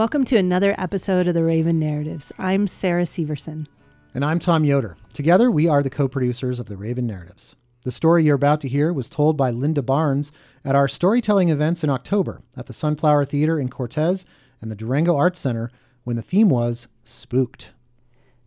Welcome to another episode of the Raven Narratives. I'm Sarah Severson. And I'm Tom Yoder. Together, we are the co producers of the Raven Narratives. The story you're about to hear was told by Linda Barnes at our storytelling events in October at the Sunflower Theater in Cortez and the Durango Arts Center when the theme was Spooked.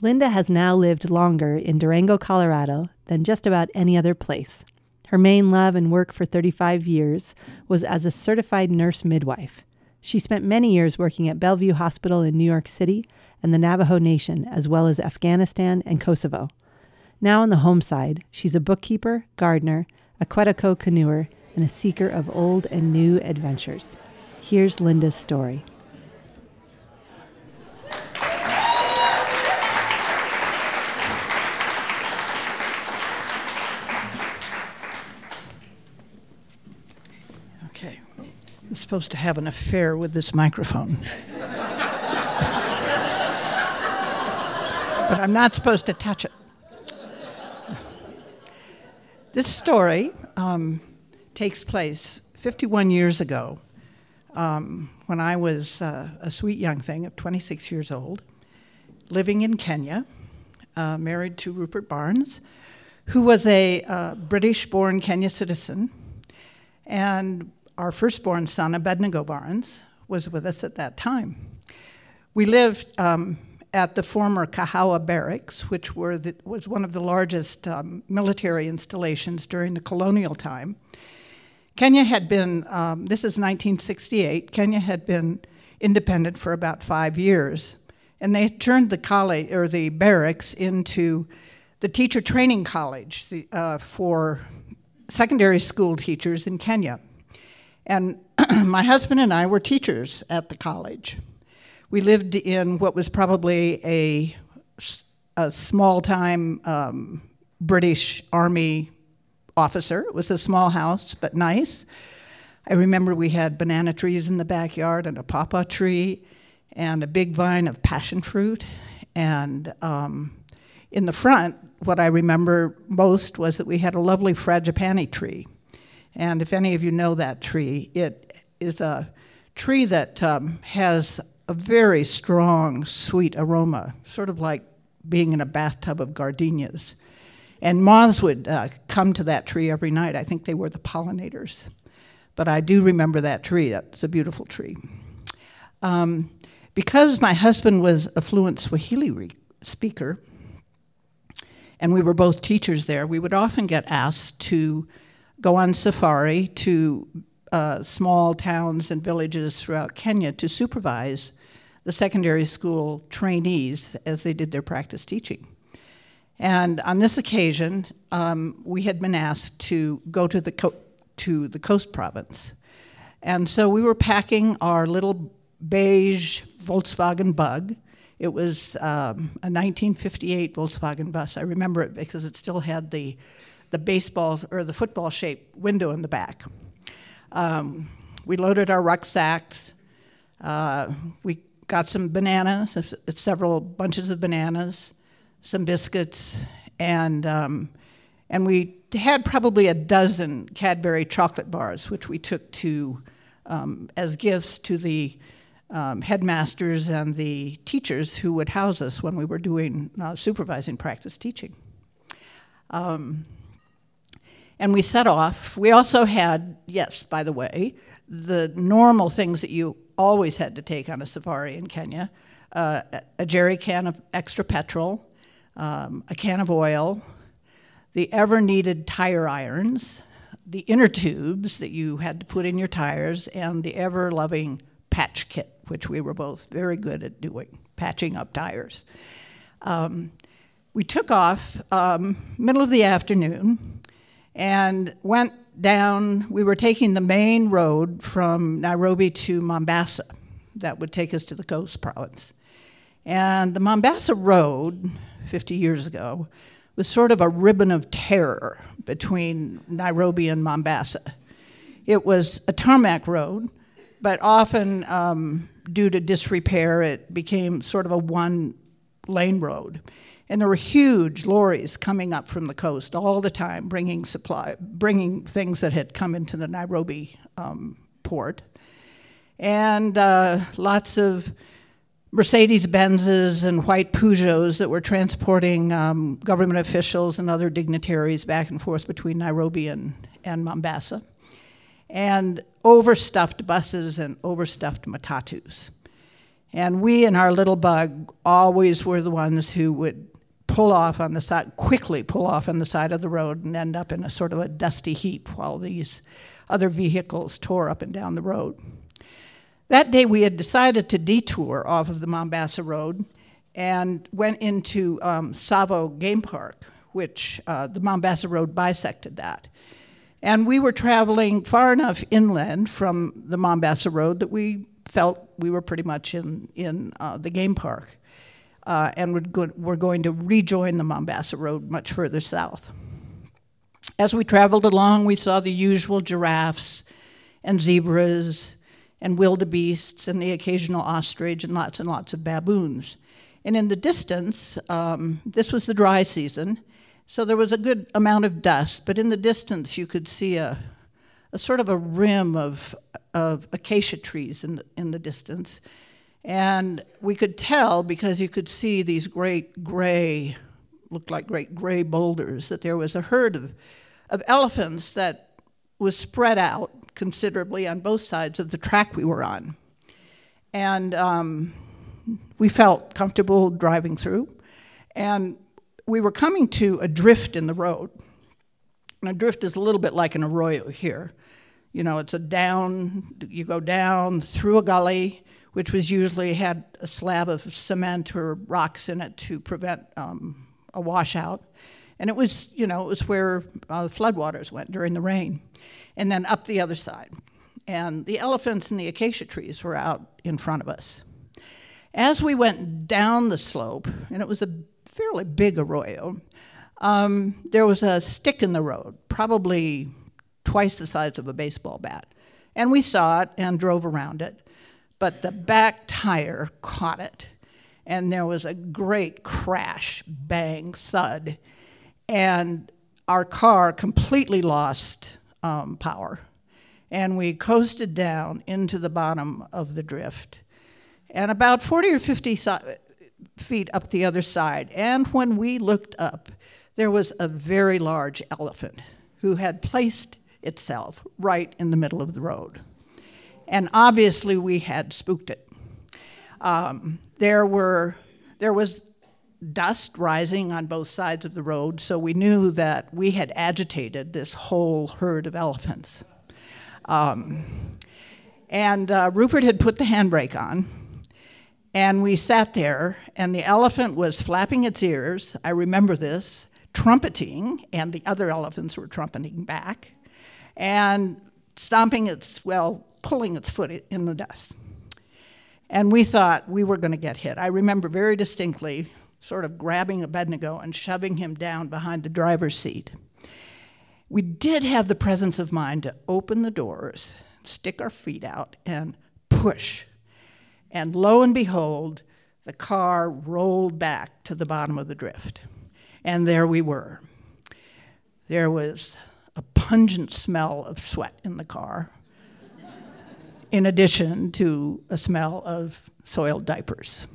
Linda has now lived longer in Durango, Colorado than just about any other place. Her main love and work for 35 years was as a certified nurse midwife. She spent many years working at Bellevue Hospital in New York City and the Navajo Nation, as well as Afghanistan and Kosovo. Now on the home side, she's a bookkeeper, gardener, a Quetico canoeer, and a seeker of old and new adventures. Here's Linda's story. Okay. I'm supposed to have an affair with this microphone. but I'm not supposed to touch it. This story um, takes place 51 years ago um, when I was uh, a sweet young thing of 26 years old, living in Kenya, uh, married to Rupert Barnes, who was a uh, British born Kenya citizen. And our firstborn son, Abednego Barnes, was with us at that time. We lived um, at the former Kahawa Barracks, which the, was one of the largest um, military installations during the colonial time. Kenya had been, um, this is 1968, Kenya had been independent for about five years. And they turned the college, or the barracks, into the teacher training college uh, for secondary school teachers in Kenya. And my husband and I were teachers at the college. We lived in what was probably a, a small time um, British Army officer. It was a small house, but nice. I remember we had banana trees in the backyard and a pawpaw tree and a big vine of passion fruit. And um, in the front, what I remember most was that we had a lovely frangipani tree. And if any of you know that tree, it is a tree that um, has a very strong, sweet aroma, sort of like being in a bathtub of gardenias. And moths would uh, come to that tree every night. I think they were the pollinators. But I do remember that tree. That's a beautiful tree. Um, because my husband was a fluent Swahili re- speaker, and we were both teachers there, we would often get asked to go on safari to uh, small towns and villages throughout Kenya to supervise the secondary school trainees as they did their practice teaching. And on this occasion, um, we had been asked to go to the, co- to the coast province. And so we were packing our little beige Volkswagen bug. It was um, a 1958 Volkswagen bus. I remember it because it still had the, the baseball or the football shaped window in the back. Um, we loaded our rucksacks. Uh, we got some bananas, several bunches of bananas, some biscuits, and um, and we had probably a dozen Cadbury chocolate bars, which we took to um, as gifts to the um, headmasters and the teachers who would house us when we were doing uh, supervising practice teaching. Um, and we set off. We also had, yes, by the way, the normal things that you always had to take on a safari in Kenya uh, a jerry can of extra petrol, um, a can of oil, the ever needed tire irons, the inner tubes that you had to put in your tires, and the ever loving patch kit, which we were both very good at doing, patching up tires. Um, we took off um, middle of the afternoon and went down, we were taking the main road from Nairobi to Mombasa that would take us to the coast province. And the Mombasa Road, 50 years ago, was sort of a ribbon of terror between Nairobi and Mombasa. It was a tarmac road, but often, um, due to disrepair, it became sort of a one lane road. And there were huge lorries coming up from the coast all the time, bringing supply, bringing things that had come into the Nairobi um, port. and uh, lots of Mercedes Benzes and white Peugeots that were transporting um, government officials and other dignitaries back and forth between Nairobi and, and Mombasa, and overstuffed buses and overstuffed matatus. And we in our little bug always were the ones who would pull off on the side, quickly pull off on the side of the road and end up in a sort of a dusty heap while these other vehicles tore up and down the road. That day we had decided to detour off of the Mombasa Road and went into um, Tsavo Game Park, which uh, the Mombasa Road bisected that. And we were traveling far enough inland from the Mombasa Road that we felt we were pretty much in, in uh, the game park. Uh, and we're, go- we're going to rejoin the Mombasa Road much further south. As we traveled along, we saw the usual giraffes and zebras and wildebeests and the occasional ostrich and lots and lots of baboons. And in the distance, um, this was the dry season, so there was a good amount of dust, but in the distance you could see a, a sort of a rim of, of acacia trees in the, in the distance. And we could tell because you could see these great gray, looked like great gray boulders, that there was a herd of, of elephants that was spread out considerably on both sides of the track we were on. And um, we felt comfortable driving through. And we were coming to a drift in the road. And a drift is a little bit like an arroyo here. You know, it's a down, you go down through a gully, which was usually had a slab of cement or rocks in it to prevent um, a washout. And it was, you know, it was where uh, floodwaters went during the rain. And then up the other side. And the elephants and the acacia trees were out in front of us. As we went down the slope, and it was a fairly big arroyo, um, there was a stick in the road, probably twice the size of a baseball bat. And we saw it and drove around it. But the back tire caught it. And there was a great crash, bang, thud. And our car completely lost um, power. And we coasted down into the bottom of the drift. And about 40 or 50 si- feet up the other side, and when we looked up, there was a very large elephant who had placed itself right in the middle of the road. And obviously, we had spooked it. Um, there, were, there was dust rising on both sides of the road, so we knew that we had agitated this whole herd of elephants. Um, and uh, Rupert had put the handbrake on, and we sat there, and the elephant was flapping its ears. I remember this, trumpeting, and the other elephants were trumpeting back, and stomping its, well, pulling its foot in the dust. And we thought we were going to get hit. I remember very distinctly sort of grabbing Abednego and shoving him down behind the driver's seat. We did have the presence of mind to open the doors, stick our feet out, and push. And lo and behold, the car rolled back to the bottom of the drift. And there we were. There was a pungent smell of sweat in the car, in addition to a smell of soiled diapers.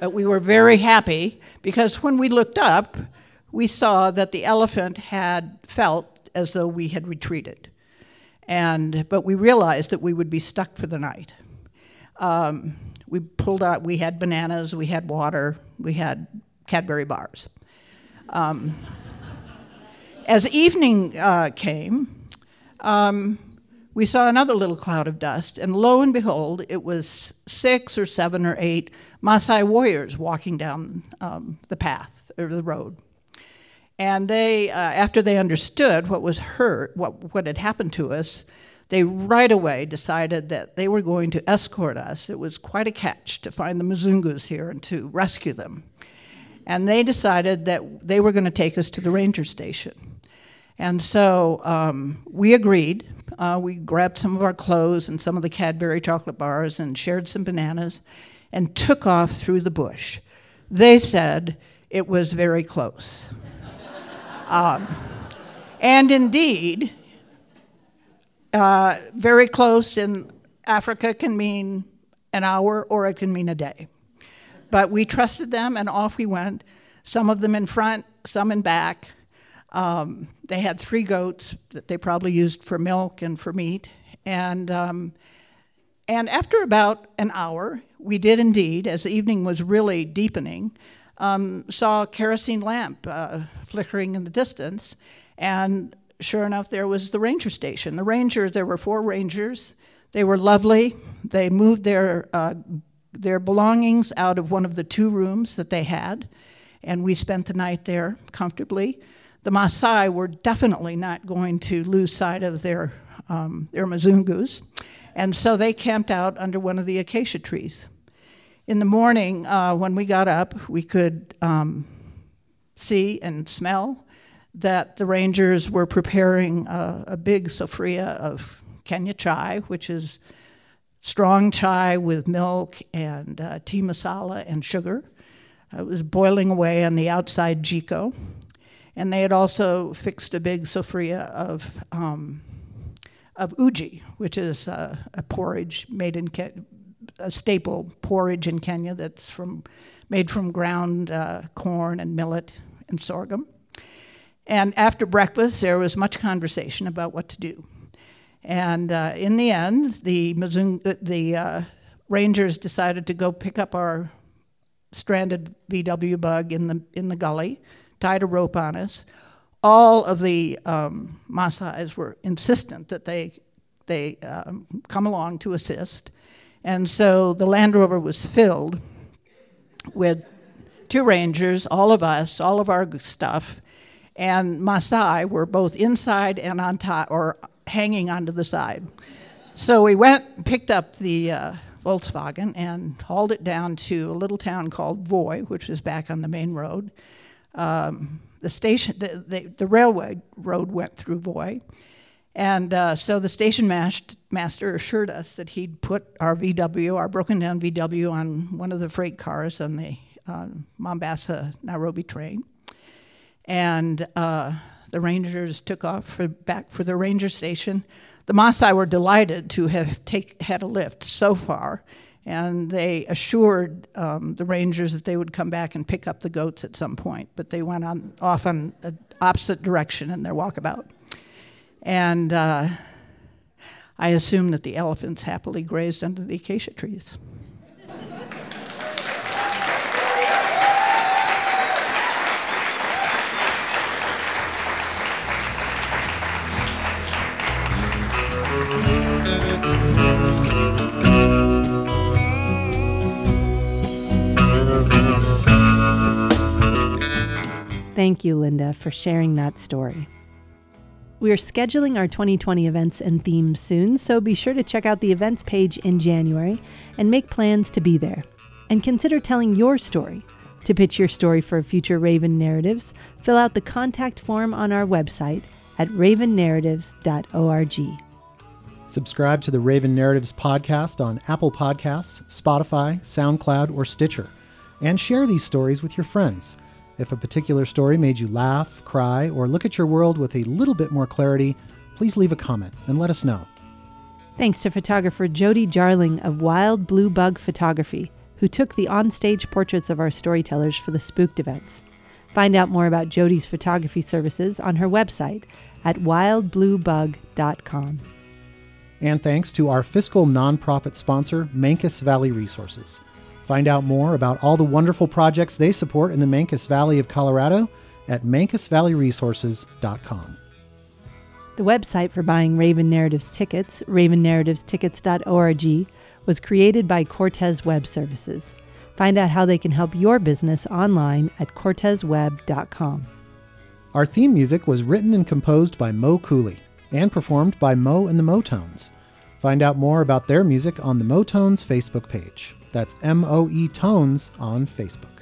but we were very happy because when we looked up, we saw that the elephant had felt as though we had retreated. And, but we realized that we would be stuck for the night. Um, we pulled out, we had bananas, we had water, we had Cadbury bars. Um, as evening uh, came, um, we saw another little cloud of dust, and lo and behold, it was six or seven or eight Maasai warriors walking down um, the path or the road. And they, uh, after they understood what was hurt, what, what had happened to us, they right away decided that they were going to escort us. It was quite a catch to find the Mzungus here and to rescue them. And they decided that they were going to take us to the ranger station. And so um, we agreed. Uh, we grabbed some of our clothes and some of the Cadbury chocolate bars and shared some bananas and took off through the bush. They said it was very close. um, and indeed, Uh, very close in Africa can mean an hour or it can mean a day. But we trusted them and off we went, some of them in front, some in back. Um, they had three goats that they probably used for milk and for meat. And, um, and after about an hour, we did indeed, as the evening was really deepening, um, saw a kerosene lamp uh, flickering in the distance. And sure enough, there was the ranger station. The rangers, there were four rangers. They were lovely. They moved their, uh, their belongings out of one of the two rooms that they had, and we spent the night there comfortably. The Maasai were definitely not going to lose sight of their, um, their Mzungus, and so they camped out under one of the acacia trees. In the morning, uh, when we got up, we could um, see and smell that the rangers were preparing a, a big sofria of Kenya chai, which is strong chai with milk and uh, tea masala and sugar. It was boiling away on the outside jiko. And they had also fixed a big sofria of, um, of uji, which is a porridge made in Ke- a staple porridge in Kenya that's from, made from ground uh, corn and millet and sorghum. And after breakfast, there was much conversation about what to do. And uh, in the end, the, uh, the uh, rangers decided to go pick up our stranded VW bug in the, in the gully, tied a rope on us. All of the um, Maasai's were insistent that they, they um, come along to assist. And so the Land Rover was filled with two rangers, all of us, all of our stuff, and Maasai were both inside and on top, or hanging onto the side. So we went, picked up the uh, Volkswagen, and hauled it down to a little town called Voi, which is back on the main road. Um, the station, the, the, the, railway road went through Voi. And uh, so the station master assured us that he'd put our VW, our broken down VW, on one of the freight cars on the uh, Mombasa Nairobi train and uh, the Rangers took off for, back for the ranger station. The Maasai were delighted to have take, had a lift so far, and they assured um, the Rangers that they would come back and pick up the goats at some point, but they went on, off on the opposite direction in their walkabout. And uh, I assume that the elephants happily grazed under the acacia trees. Thank you, Linda, for sharing that story. We are scheduling our 2020 events and themes soon, so be sure to check out the events page in January and make plans to be there. And consider telling your story. To pitch your story for future Raven Narratives, fill out the contact form on our website at ravennarratives.org. Subscribe to the Raven Narratives podcast on Apple Podcasts, Spotify, SoundCloud, or Stitcher, and share these stories with your friends. If a particular story made you laugh, cry, or look at your world with a little bit more clarity, please leave a comment and let us know. Thanks to photographer Jody Jarling of Wild Blue Bug Photography, who took the onstage portraits of our storytellers for the Spooked events. Find out more about Jody's photography services on her website at wildbluebug.com. And thanks to our fiscal nonprofit sponsor, Mancos Valley Resources. Find out more about all the wonderful projects they support in the Mancos Valley of Colorado at mancosvalleyresources.com. The website for buying Raven Narratives tickets, ravennarrativestickets.org, was created by Cortez Web Services. Find out how they can help your business online at cortezweb.com. Our theme music was written and composed by Moe Cooley and performed by Moe and the Moetones. Find out more about their music on the Moetones Facebook page. That's M O E Tones on Facebook.